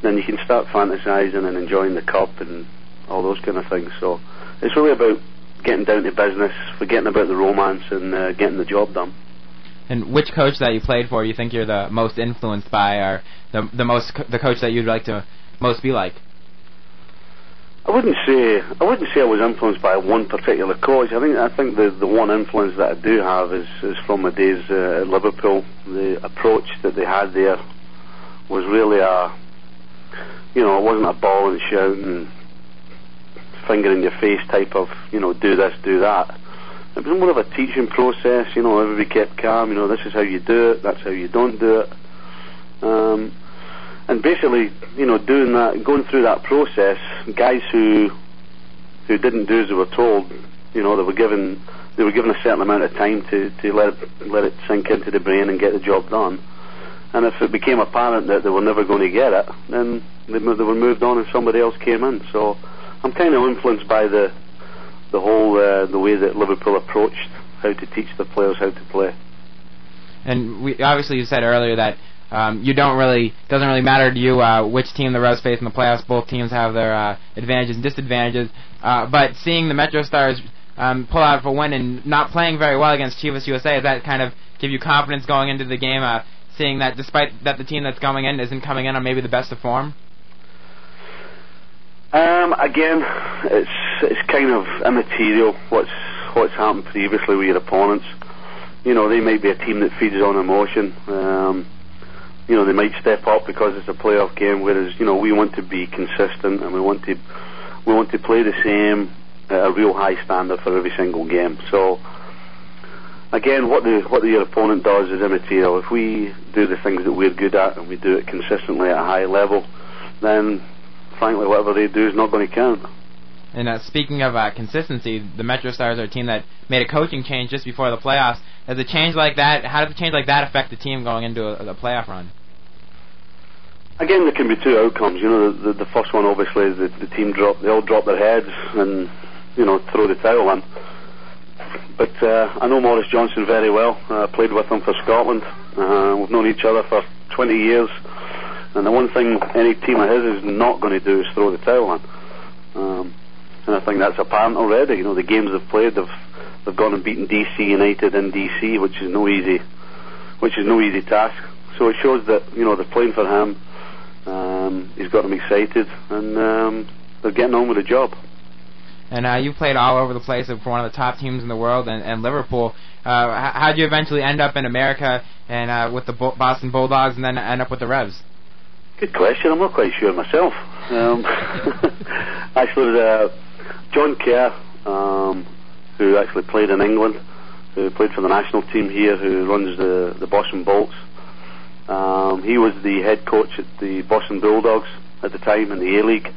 Speaker 12: then you can start fantasizing and enjoying the cup and all those kind of things. So it's really about getting down to business, forgetting about the romance, and uh, getting the job done.
Speaker 5: And which coach that you played for, you think you're the most influenced by, or the the most co- the coach that you'd like to most be like?
Speaker 12: I wouldn't say I wouldn't say I was influenced by one particular coach. I think I think the the one influence that I do have is is from my days uh, at Liverpool. The approach that they had there was really a you know it wasn't a ball and shout and finger in your face type of, you know, do this, do that. It was more of a teaching process, you know, everybody kept calm, you know, this is how you do it, that's how you don't do it. Um, and basically, you know, doing that, going through that process, guys who who didn't do as they were told, you know, they were given they were given a certain amount of time to, to let it, let it sink into the brain and get the job done. And if it became apparent that they were never going to get it, then they, they were moved on and somebody else came in. So I'm kind of influenced by the the whole uh, the way that Liverpool approached how to teach the players how to play.
Speaker 5: And we obviously you said earlier that um, you don't really doesn't really matter to you uh, which team the Revs face in the playoffs. Both teams have their uh, advantages and disadvantages. Uh, but seeing the Metro Stars um, pull out for a win and not playing very well against Chivas USA, does that kind of give you confidence going into the game? Uh, seeing that despite that the team that's coming in isn't coming in on maybe the best of form.
Speaker 12: Um, again, it's it's kind of immaterial what's what's happened previously with your opponents. You know, they might be a team that feeds on emotion. Um, you know, they might step up because it's a playoff game, whereas you know we want to be consistent and we want to we want to play the same at a real high standard for every single game. So again, what the what the, your opponent does is immaterial. If we do the things that we're good at and we do it consistently at a high level, then frankly, whatever they do is not going to count.
Speaker 5: And uh, speaking of uh, consistency, the Metro Stars are a team that made a coaching change just before the playoffs. Does a change like that, how does a change like that affect the team going into a, a playoff run?
Speaker 12: Again, there can be two outcomes. You know, the, the, the first one obviously is the, the team drop, they all drop their heads and you know throw the towel in. But uh, I know Maurice Johnston very well. I uh, played with him for Scotland. Uh, we've known each other for 20 years. And the one thing any team of his is not going to do is throw the towel in. Um, and I think that's apparent already. You know, the games they've played, they've they've gone and beaten DC United in DC, which is no easy, which is no easy task. So it shows that you know they're playing for him. Um, he's got them excited, and um, they're getting on with the job.
Speaker 5: and uh, you played all over the place for one of the top teams in the world and, and Liverpool. Uh, how did you eventually end up in America and uh, with the Bo- Boston Bulldogs, and then end up with the Revs?
Speaker 12: Good question. I'm not quite sure myself. Um, actually, uh, John Kerr, um, who actually played in England, who played for the national team here, who runs the the Boston Bolts. Um, he was the head coach at the Boston Bulldogs at the time in the A League.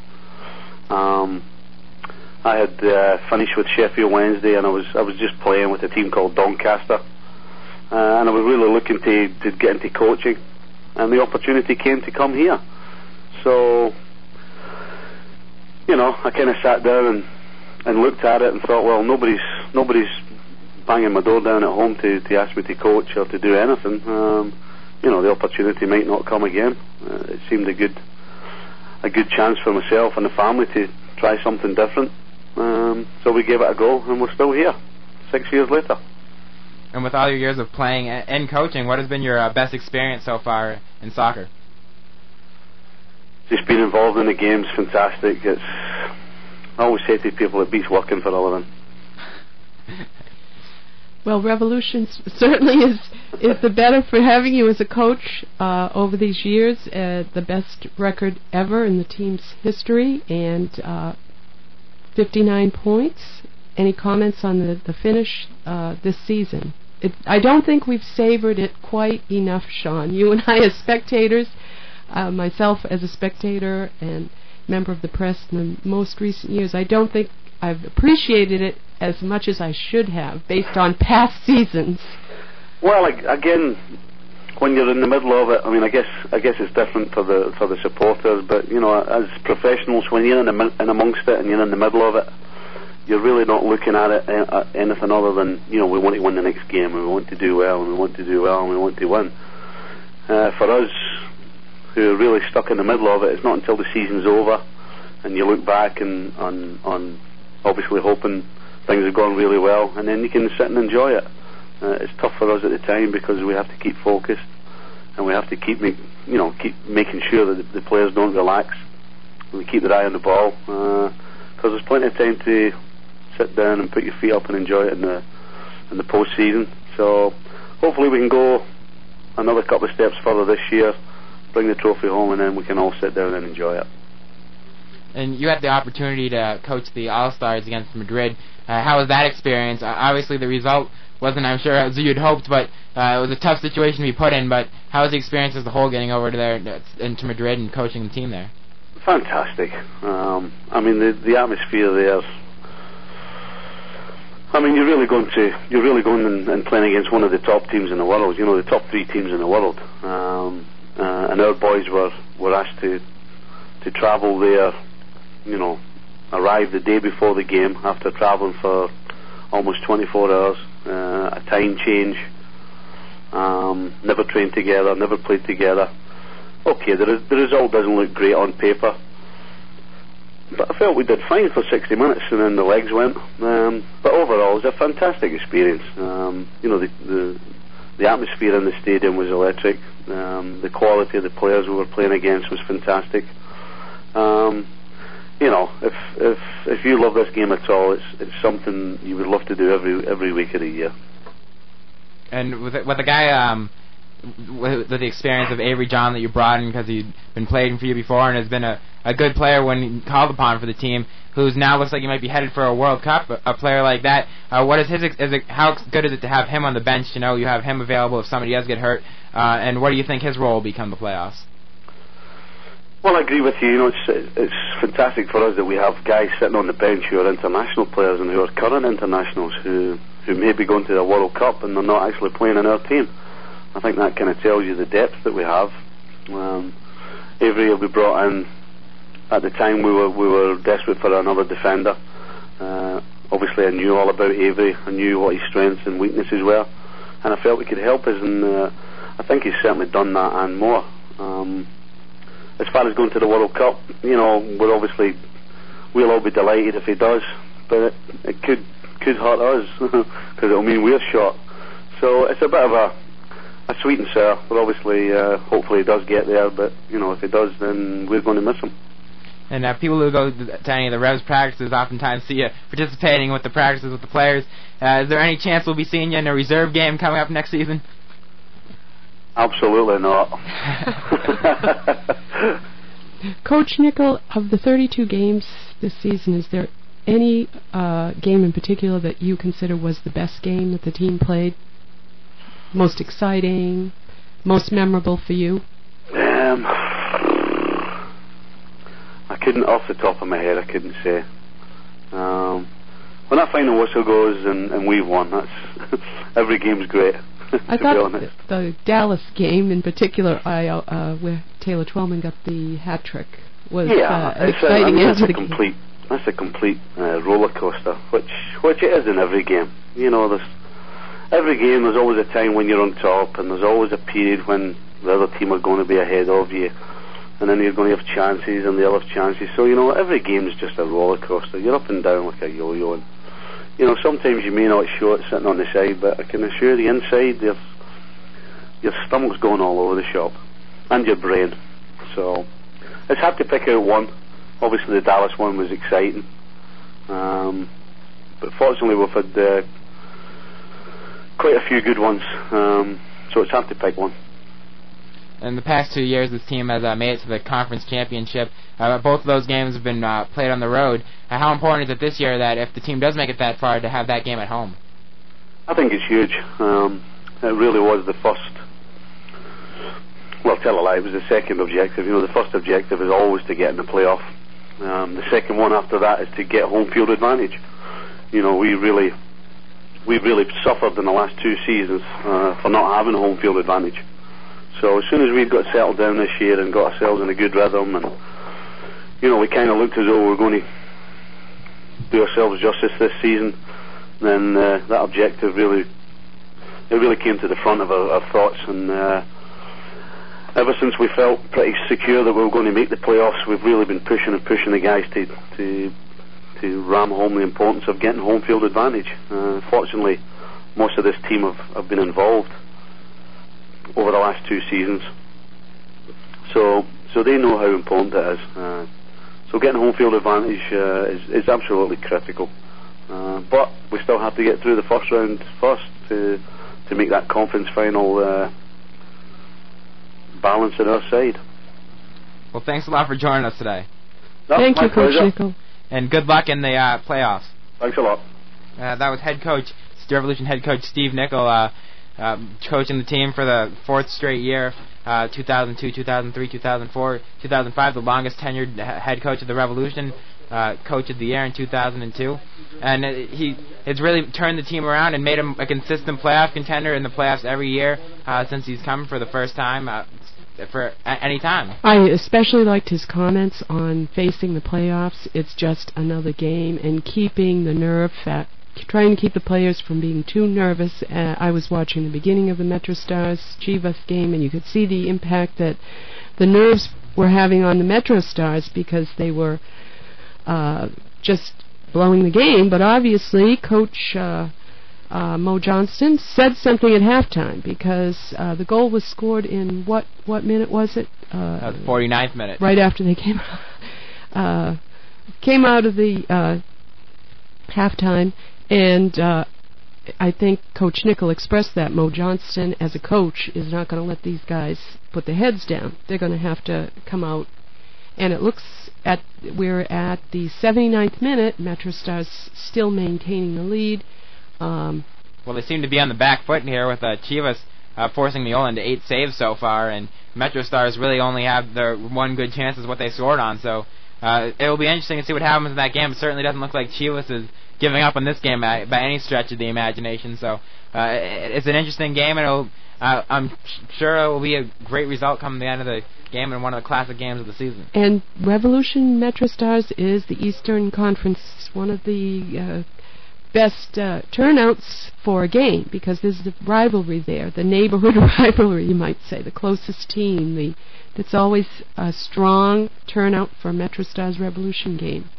Speaker 12: Um, I had uh, finished with Sheffield Wednesday, and I was I was just playing with a team called Doncaster, uh, and I was really looking to to get into coaching, and the opportunity came to come here. So, you know, I kind of sat down and and looked at it and thought, well, nobody's nobody's banging my door down at home to to ask me to coach or to do anything. Um, you know, the opportunity might not come again. Uh, it seemed a good a good chance for myself and the family to try something different. Um, so we gave it a go, and we're still here, six years later.
Speaker 5: And with all your years of playing and coaching, what has been your uh, best experience so far in soccer?
Speaker 12: Just being involved in the game's fantastic. It's I always say to people, it beats working for a living.
Speaker 6: Well, Revolution certainly is is the better for having you as a coach uh, over these years. Uh, the best record ever in the team's history, and uh, 59 points. Any comments on the the finish uh, this season? It, I don't think we've savored it quite enough, Sean. You and I, as spectators, uh, myself as a spectator and member of the press in the most recent years, I don't think I've appreciated it as much as I should have based on past seasons.
Speaker 12: Well, again, when you're in the middle of it, I mean, I guess I guess it's different for the for the supporters, but you know, as professionals, when you're in, the, in amongst it and you're in the middle of it, you're really not looking at it uh, anything other than you know we want to win the next game, and we want to do well, and we want to do well, and we want to win. Uh, for us, who are really stuck in the middle of it, it's not until the season's over and you look back and on on obviously hoping things have gone really well, and then you can sit and enjoy it. Uh, it's tough for us at the time because we have to keep focused and we have to keep make, you know keep making sure that the, players don't relax. And we keep their eye on the ball because uh, there's plenty of time to sit down and put your feet up and enjoy it in the in the post season. So hopefully we can go another couple of steps further this year, bring the trophy home, and then we can all sit down and enjoy it
Speaker 5: and you had the opportunity to coach the All Stars against Madrid. Uh, how was that experience? Uh, obviously, the result wasn't, I'm sure, as you'd hoped, but uh, it was a tough situation to be put in. But how was the experience as a whole getting over to there into Madrid and coaching the team there?
Speaker 12: Fantastic. Um, I mean, the the atmosphere there. I mean, you're really going to you're really going and, and playing against one of the top teams in the world. You know, the top three teams in the world. Um, uh, and our boys were were asked to to travel there you know, arrive the day before the game after travelling for almost 24 hours, uh, a time change, um, never trained together, never played together. Okay, the, the result doesn't look great on paper, but I felt we did fine for 60 minutes and then the legs went. Um, but overall, it was a fantastic experience. Um, you know, the, the, the atmosphere in the stadium was electric. Um, the quality of the players we were playing against was fantastic. Um, you know, if if if you love this game at all, it's it's something you would love to do every every week of the year.
Speaker 5: And with with the guy um with, with the experience of Avery John that you brought in because he'd been playing for you before and has been a a good player when called upon for the team, who's now looks like he might be headed for a World Cup. A, player like that, uh, what is his? Is it how good is it to have him on the bench? You know, you have him available if somebody does get hurt. Uh, and what do you think his role will become the playoffs?
Speaker 12: Well, I agree with you. You know, it's it's fantastic for us that we have guys sitting on the bench who are international players and who are current internationals who who may be going to the World Cup and they're not actually playing in our team. I think that kind of tells you the depth that we have. Um, Avery will be brought in. At the time, we were we were desperate for another defender. Uh, obviously, I knew all about Avery. I knew what his strengths and weaknesses were, and I felt we could help us. And uh, I think he's certainly done that and more. Um, as far as going to the World Cup, you know, we're obviously we'll all be delighted if he does, but it, it could could hurt us because it'll mean we're shot. So it's a bit of a a sweet and sour. But obviously, uh, hopefully he does get there. But you know, if he does, then we're going to miss him.
Speaker 5: And uh, people who go to any of the Revs practices oftentimes see you participating with the practices with the players. Uh, is there any chance we'll be seeing you in a reserve game coming up next season?
Speaker 12: Absolutely not.
Speaker 6: Coach Nicol, of the 32 games this season, is there any uh, game in particular that you consider was the best game that the team played? Most exciting, most memorable for you?
Speaker 12: Um, I couldn't, off the top of my head, I couldn't say. Um, when that final whistle goes and, and we've won, that's every game's great.
Speaker 6: I thought the Dallas game in particular, I, uh, where Taylor Twellman got the hat trick, was
Speaker 12: yeah,
Speaker 6: uh, an exciting
Speaker 12: a, I mean, that's a complete that's a complete uh, roller coaster, which which it is in every game. You know, there's every game. There's always a time when you're on top, and there's always a period when the other team are going to be ahead of you, and then you're going to have chances, and they'll have chances. So you know, every game is just a roller coaster. You're up and down like a yo-yo, and you know sometimes you may not show it sitting on the side, but I can assure you the inside there's your stomach's going all over the shop, and your brain. So it's hard to pick out one. Obviously, the Dallas one was exciting, um, but fortunately, we've had uh, quite a few good ones. Um, so it's hard to pick one.
Speaker 5: In the past two years, this team has uh, made it to the conference championship. Uh, both of those games have been uh, played on the road. Uh, how important is it this year that if the team does make it that far, to have that game at home?
Speaker 12: I think it's huge. Um, it really was the first well, tell a lie, it was the second objective. You know, the first objective is always to get in the playoff. Um, the second one after that is to get home field advantage. You know, we really, we really suffered in the last two seasons uh, for not having home field advantage. So as soon as we've got settled down this year and got ourselves in a good rhythm, and you know, we kind of looked as though we were going to do ourselves justice this season, then uh, that objective really, it really came to the front of our, our thoughts and. Uh, ever since we felt pretty secure that we were going to make the playoffs, we've really been pushing and pushing the guys to to to ram home the importance of getting home field advantage. Uh, fortunately, most of this team have, have been involved over the last two seasons, so so they know how important it is. Uh, so getting home field advantage uh, is is absolutely critical. Uh, but we still have to get through the first round first to to make that conference final uh, balance at our side.
Speaker 5: Well, thanks a lot for joining us today.
Speaker 12: No,
Speaker 6: Thank
Speaker 12: my
Speaker 6: you, Coach
Speaker 12: pleasure.
Speaker 5: And good luck in the uh, playoffs.
Speaker 12: Thanks a lot.
Speaker 5: Uh, that was head coach, Revolution head coach Steve Nicol, uh, um, coaching the team for the fourth straight year, uh, 2002, 2003, 2004, 2005, the longest tenured head coach of the Revolution, uh, coach of the year in 2002, and uh, he has really turned the team around and made him a consistent playoff contender in the playoffs every year uh, since he's come for the first time. Uh, for any time.
Speaker 6: I especially liked his comments on facing the playoffs. It's just another game and keeping the nerve fat, trying to keep the players from being too nervous. Uh, I was watching the beginning of the Metro Stars Chivas game, and you could see the impact that the nerves were having on the Metro Stars because they were uh, just blowing the game. But obviously, Coach. Uh, uh, Mo Johnston said something at halftime because uh, the goal was scored in what what minute was it? Uh,
Speaker 5: the 49th minute.
Speaker 6: right after they came uh, came out of the uh, halftime, and uh, I think Coach Nicol expressed that Mo Johnston, as a coach, is not going to let these guys put their heads down. They're going to have to come out, and it looks at we're at the 79th minute. Metro Stars still maintaining the lead. Um,
Speaker 5: Well, they seem to be on the back foot here with uh, Chivas uh, forcing Meola into eight saves so far, and Metro Stars really only have their one good chance is what they scored on. So uh, it will be interesting to see what happens in that game. It certainly doesn't look like Chivas is giving up on this game by, by any stretch of the imagination. So uh, it, it's an interesting game, and it'll, uh, I'm sure it will be a great result come the end of the game and one of the classic games of the season.
Speaker 6: And Revolution Metro Stars is the Eastern Conference, one of the uh, best uh, turnouts for a game because there's the rivalry there, the neighborhood rivalry, you might say, the closest team. The it's always a strong turnout for Metro Stars Revolution game.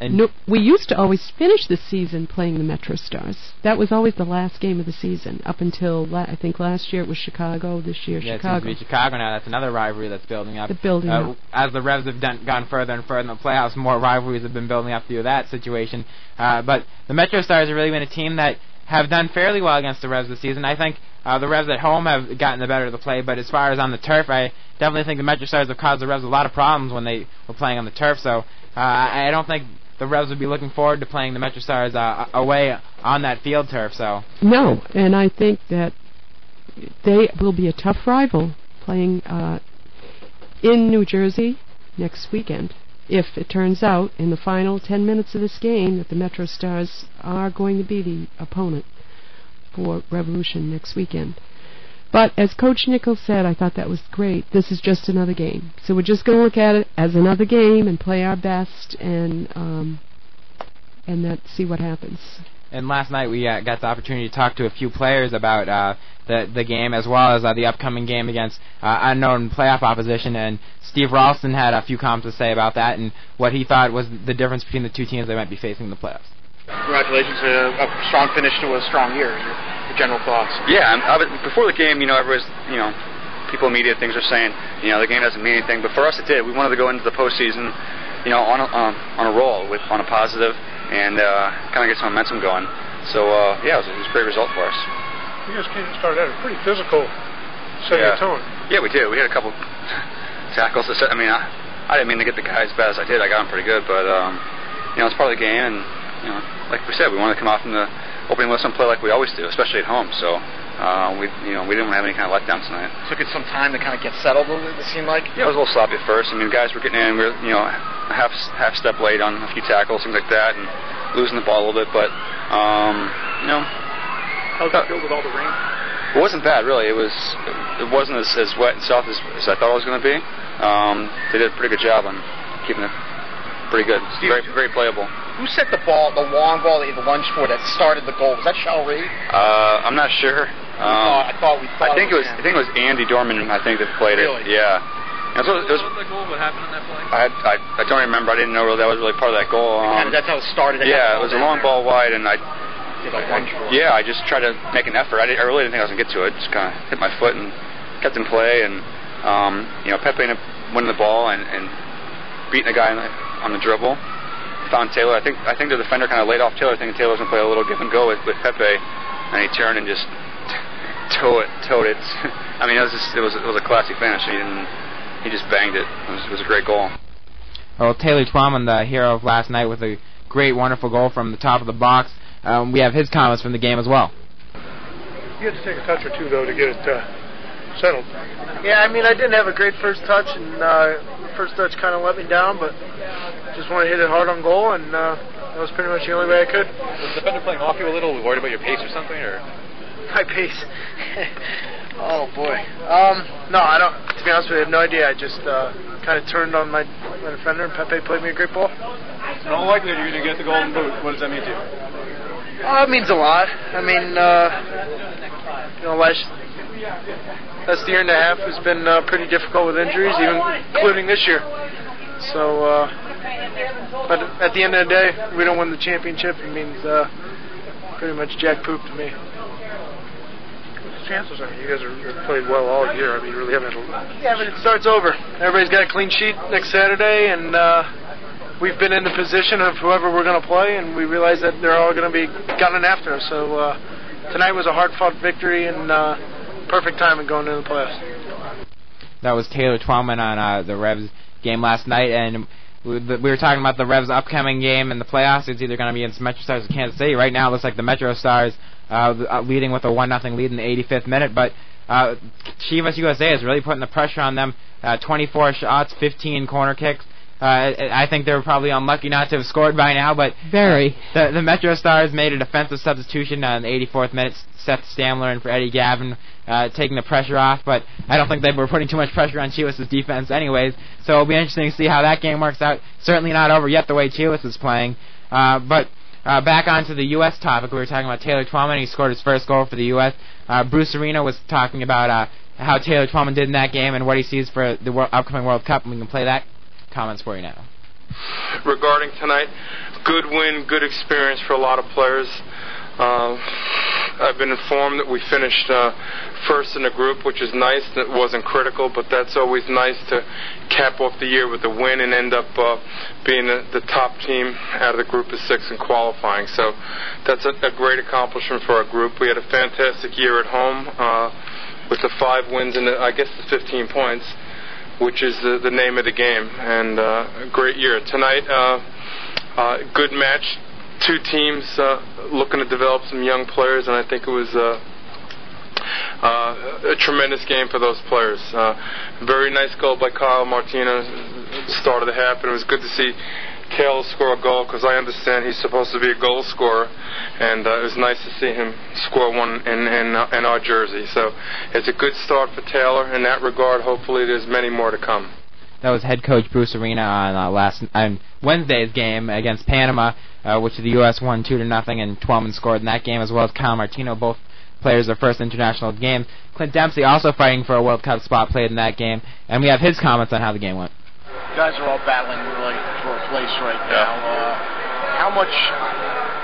Speaker 5: And
Speaker 6: no, we used to always finish the season playing the Metro Stars. That was always the last game of the season up until la- I think last year it was Chicago. This year
Speaker 5: yeah,
Speaker 6: Chicago.
Speaker 5: it seems to be Chicago now. That's another rivalry that's building up.
Speaker 6: The building
Speaker 5: uh,
Speaker 6: up.
Speaker 5: As the Revs have done, gone further and further in the playoffs, more rivalries have been building up through that situation. Uh, but the Metro Stars have really been a team that have done fairly well against the Revs this season. I think uh, the Revs at home have gotten the better of the play, but as far as on the turf, I definitely think the Metro Stars have caused the Revs a lot of problems when they were playing on the turf. So uh, I don't think the Revs would be looking forward to playing the Metro Stars uh, away on that field turf. So
Speaker 6: No, and I think that they will be a tough rival playing uh, in New Jersey next weekend. If it turns out in the final 10 minutes of this game that the Metro Stars are going to be the opponent for Revolution next weekend. But as Coach Nichols said, I thought that was great. This is just another game. So we're just going to look at it as another game and play our best and um, and that see what happens.
Speaker 5: And last night we uh, got the opportunity to talk to a few players about uh, the the game as well as uh, the upcoming game against uh, unknown playoff opposition. And Steve Ralston had a few comments to say about that and what he thought was the difference between the two teams they might be facing in the playoffs.
Speaker 13: Congratulations, a, a strong finish to a strong year. Your, your general thoughts?
Speaker 14: Yeah, I was, before the game, you know, everyone's, you know, people in media things are saying, you know, the game doesn't mean anything, but for us it did. We wanted to go into the postseason, you know, on a, um, on a roll with on a positive and uh, kind of get some momentum going. So uh, yeah, it was, it was a great result for us.
Speaker 15: You guys came started out a pretty physical setting
Speaker 14: yeah.
Speaker 15: a tone.
Speaker 14: Yeah, we did. We had a couple tackles. To set, I mean, I, I didn't mean to get the guy as bad as I did. I got him pretty good, but um, you know, it's part of the game, and you know, like we said, we want to come off in the opening whistle and play like we always do, especially at home. So uh, we, you know, we didn't have any kind of letdown tonight.
Speaker 13: Took it some time to kind of get settled. It seemed like.
Speaker 14: Yeah, it was a little sloppy at first. I mean, guys were getting in. We were, you know, half half step late on a few tackles, things like that, and losing the ball a little bit. But um, you know,
Speaker 13: how's that feel with all the rain?
Speaker 14: It wasn't bad, really. It was. It wasn't as, as wet and soft as, as I thought it was going to be. Um, they did a pretty good job on keeping it pretty good.
Speaker 13: Steve,
Speaker 14: very, very playable.
Speaker 13: Who set the ball, the long ball that you had the for that started the goal? Was that Shao Reed?
Speaker 14: Uh, I'm not sure. Um,
Speaker 13: thought, I thought we. Thought
Speaker 14: I think it was. I think it was Andy Dorman. I think that played
Speaker 13: really?
Speaker 14: it. Yeah. And so it was,
Speaker 16: What goal? What happened on that play?
Speaker 14: I, I I don't remember. I didn't know really that was really part of that goal. Um,
Speaker 13: that's how it started. They
Speaker 14: yeah, it was a long
Speaker 13: there.
Speaker 14: ball wide, and I.
Speaker 13: Did a lunge for.
Speaker 14: Yeah, I just tried to make an effort. I, didn't, I really didn't think I was gonna get to it. Just kind of hit my foot and kept in play, and um, you know Pepe ended up winning the ball and, and beating a guy on the, on the dribble. Found Taylor. I think I think the defender kind of laid off Taylor, thinking Taylor was gonna play a little give and go with, with Pepe, and he turned and just towed it. Towed it. I mean, it was just it was it was a classic finish. He didn't. He just banged it. It was, it was a great goal.
Speaker 5: Well, Taylor Twellman, the hero of last night, with a great, wonderful goal from the top of the box. Um, we have his comments from the game as well.
Speaker 15: You had to take a touch or two though to get it uh, settled.
Speaker 17: Yeah, I mean, I didn't have a great first touch, and uh, the first touch kind of let me down, but just want to hit it hard on goal, and uh, that was pretty much the only way I could.
Speaker 16: Was the defender playing off you a little? Were you Worried about your pace or something, or?
Speaker 17: My pace. oh boy. Um, no, I don't. To be honest with you, I have no idea. I just uh, kind of turned on my, my defender, and Pepe played me a great ball.
Speaker 15: In all likelihood, you're going to get the golden boot. What does that mean to you?
Speaker 17: Uh, it means a lot. I mean, uh, you know, last last year and a half has been uh, pretty difficult with injuries, even including this year. So, uh, but at the end of the day, we don't win the championship. It means uh, pretty much jack poop to me.
Speaker 15: Chances are you guys have played well all year. I mean, you really haven't. Had a,
Speaker 17: Yeah, but it starts over. Everybody's got a clean sheet next Saturday, and uh, we've been in the position of whoever we're going to play, and we realize that they're all going to be gunning after us. So uh, tonight was a hard-fought victory and uh, perfect timing going into the playoffs.
Speaker 5: That was Taylor Twellman on uh, the Revs game last night, and we we were talking about the Revs' upcoming game in the playoffs. It's either going to be against Metro Stars or Kansas City. Right now, it looks like the Metro Stars uh, uh, leading with a one nothing lead in the 85th minute, but uh, Chivas USA is really putting the pressure on them. Uh, 24 shots, 15 corner kicks. Uh, I think they were probably unlucky not to have scored by now, but
Speaker 6: Very.
Speaker 5: the the Metro Stars made a defensive substitution uh, in the 84th minute. Seth Stammler and for Eddie Gaven uh, taking the pressure off, but I don't think they were putting too much pressure on Chivas' defense anyways. So it'll be interesting to see how that game works out. Certainly not over yet the way Chivas is playing. Uh, but uh, back onto the U.S. topic, we were talking about Taylor Twellman. He scored his first goal for the U.S. Uh, Bruce Arena was talking about uh, how Taylor Twellman did in that game and what he sees for the wor- upcoming World Cup, and we can play that comments for you now.
Speaker 18: regarding tonight, good win, good experience for a lot of players. Uh, I've been informed that we finished uh, first in the group, which is nice. That wasn't critical, but that's always nice to cap off the year with a win and end up uh, being the, the top team out of the group of six in qualifying. So that's a, a great accomplishment for our group. We had a fantastic year at home uh, with the five wins and the, I guess the 15 points, which is the, the name of the game, and uh, a great year tonight. Uh, uh, good match two teams uh, looking to develop some young players, and I think it was uh, uh, a tremendous game for those players. Uh, very nice goal by Kyle Martino. Start of the half, and it was good to see Taylor score a goal because I understand he's supposed to be a goal scorer, and uh, it was nice to see him score one in in, uh, in our jersey. So it's a good start for Taylor in that regard. Hopefully, there's many more to come.
Speaker 5: That was head coach Bruce Arena on uh, last on Wednesday's game against Panama, uh, which the U.S. won two to nothing, and Twellman scored in that game as well as Kyle Martino, both players their first international game. Clint Dempsey also fighting for a World Cup spot played in that game, and we have his comments on how the game went.
Speaker 19: Guys are all battling really for a place right now. Uh, how much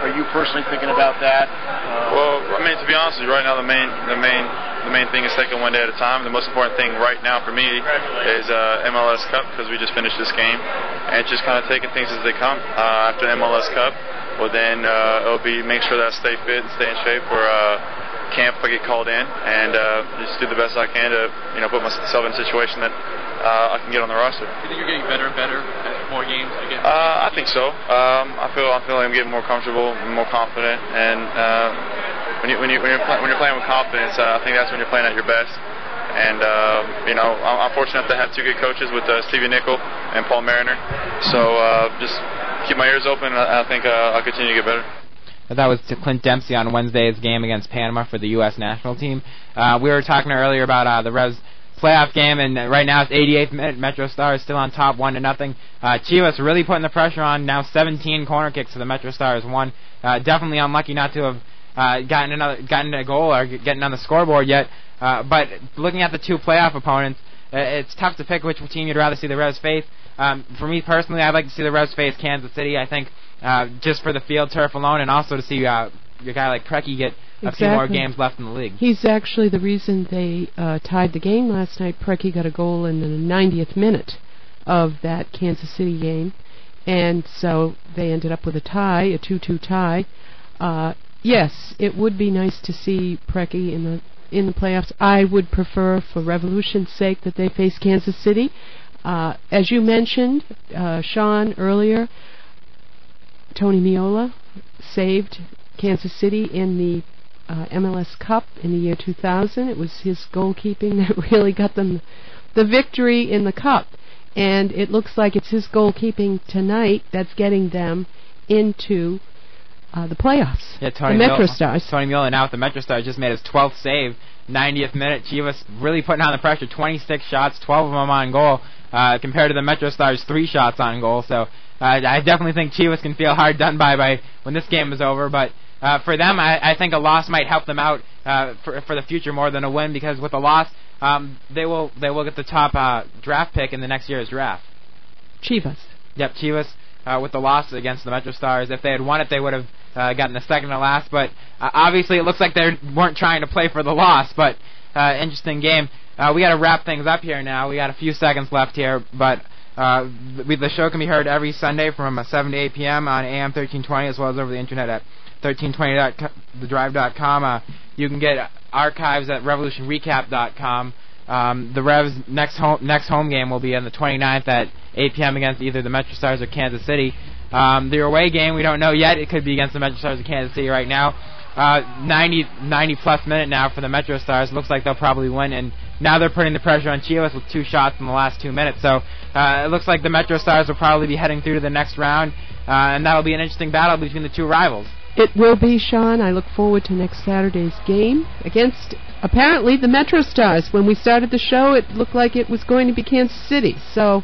Speaker 19: are you personally thinking about that? Uh,
Speaker 20: Well, I mean, to be honest with you, right now the main, the main, the main thing is taking one day at a time. The most important thing right now for me is uh, MLS Cup because we just finished this game, and just kind of taking things as they come. Uh, after MLS Cup, well then uh, it'll be make sure that I stay fit and stay in shape for uh, camp if I get called in, and uh, just do the best I can to you know put myself in a situation that uh, I can get on the roster.
Speaker 16: You think you're getting better and better as more games again?
Speaker 20: Uh, I think so. Um, I feel I feel like I'm getting more comfortable, more confident, and uh, when you when you when you're, play, when you're playing with confidence, uh, I think that's when you're playing at your best. And uh, you know, I'm, I'm fortunate to have two good coaches with uh, Stevie Nicol and Paul Mariner. So uh, just keep my ears open. and I I think uh, I'll continue to get better.
Speaker 5: That was to Clint Dempsey on Wednesday's game against Panama for the U.S. national team. Uh, we were talking earlier about uh, the Revs playoff game, and right now it's 88th minute. Metro Stars still on top, one to nothing. Uh, Chivas really putting the pressure on. Now 17 corner kicks for the Metro Stars. One uh, definitely unlucky not to have uh, gotten another gotten a goal or getting on the scoreboard yet. Uh, but looking at the two playoff opponents, uh, it's tough to pick which team you'd rather see the Revs face. Um, for me personally, I'd like to see the Revs face Kansas City. I think uh, just for the field turf alone, and also to see uh, a guy like Preki get a few more games left in the league.
Speaker 6: He's actually the reason they uh, tied the game last night. Preki got a goal in the 90th minute of that Kansas City game, and so they ended up with a tie, a 2-2 tie. Uh, yes, it would be nice to see Preki in the in the playoffs. I would prefer, for Revolution's sake, that they face Kansas City. Uh, as you mentioned, uh, Sean earlier, Tony Meola saved Kansas City in the uh, MLS Cup in the year 2000. It was his goalkeeping that really got them the victory in the Cup. And it looks like it's his goalkeeping tonight that's getting them into uh, the playoffs.
Speaker 5: Yeah, Tony
Speaker 6: the Metro
Speaker 5: Mil-
Speaker 6: Stars.
Speaker 5: Tony Miller now with the Metro Stars just made his 12th save, 90th minute. Chivas really putting on the pressure. 26 shots, 12 of them on goal, uh, compared to the Metro Stars three shots on goal. So uh, I definitely think Chivas can feel hard done by by when this game is over. But uh, for them, I, I think a loss might help them out uh, for for the future more than a win because with a loss, um, they will they will get the top uh, draft pick in the next year's draft.
Speaker 6: Chivas.
Speaker 5: Yep, Chivas uh, with the loss against the Metro Stars. If they had won it, they would have uh, gotten the second to last. But uh, obviously, it looks like they weren't trying to play for the loss. But uh, interesting game. Uh, we got to wrap things up here now. We got a few seconds left here, but. Uh, we, the show can be heard every Sunday from uh, 7 to 8 p.m. on AM 1320 as well as over the internet at 1320thedrive.com. Uh, you can get archives at revolutionrecap.com. Um, the Revs' next home next home game will be on the 29th at 8 p.m. against either the Metro Stars or Kansas City. Um, the away game we don't know yet. It could be against the Metro Stars or Kansas City right now. Uh, 90 90 plus minute now for the Metro Stars. Looks like they'll probably win, and now they're putting the pressure on Chivas with two shots in the last two minutes. So uh, it looks like the Metro Stars will probably be heading through to the next round, uh, and that'll be an interesting battle between the two rivals.
Speaker 6: It will be, Sean. I look forward to next Saturday's game against apparently the Metro Stars. When we started the show, it looked like it was going to be Kansas City. So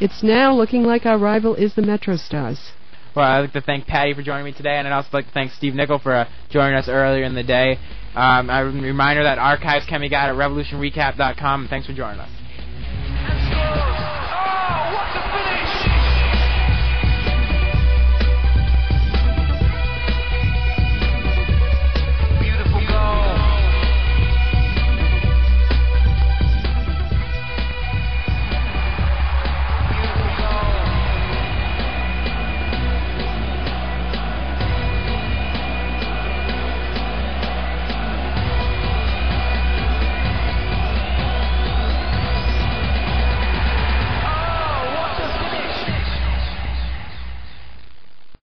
Speaker 6: it's now looking like our rival is the Metro Stars.
Speaker 5: Well, I'd like to thank Patty for joining me today, and I'd also like to thank Steve Nicol for uh, joining us earlier in the day. Um, a reminder that archives can be got at revolutionrecap.com, and thanks for joining us.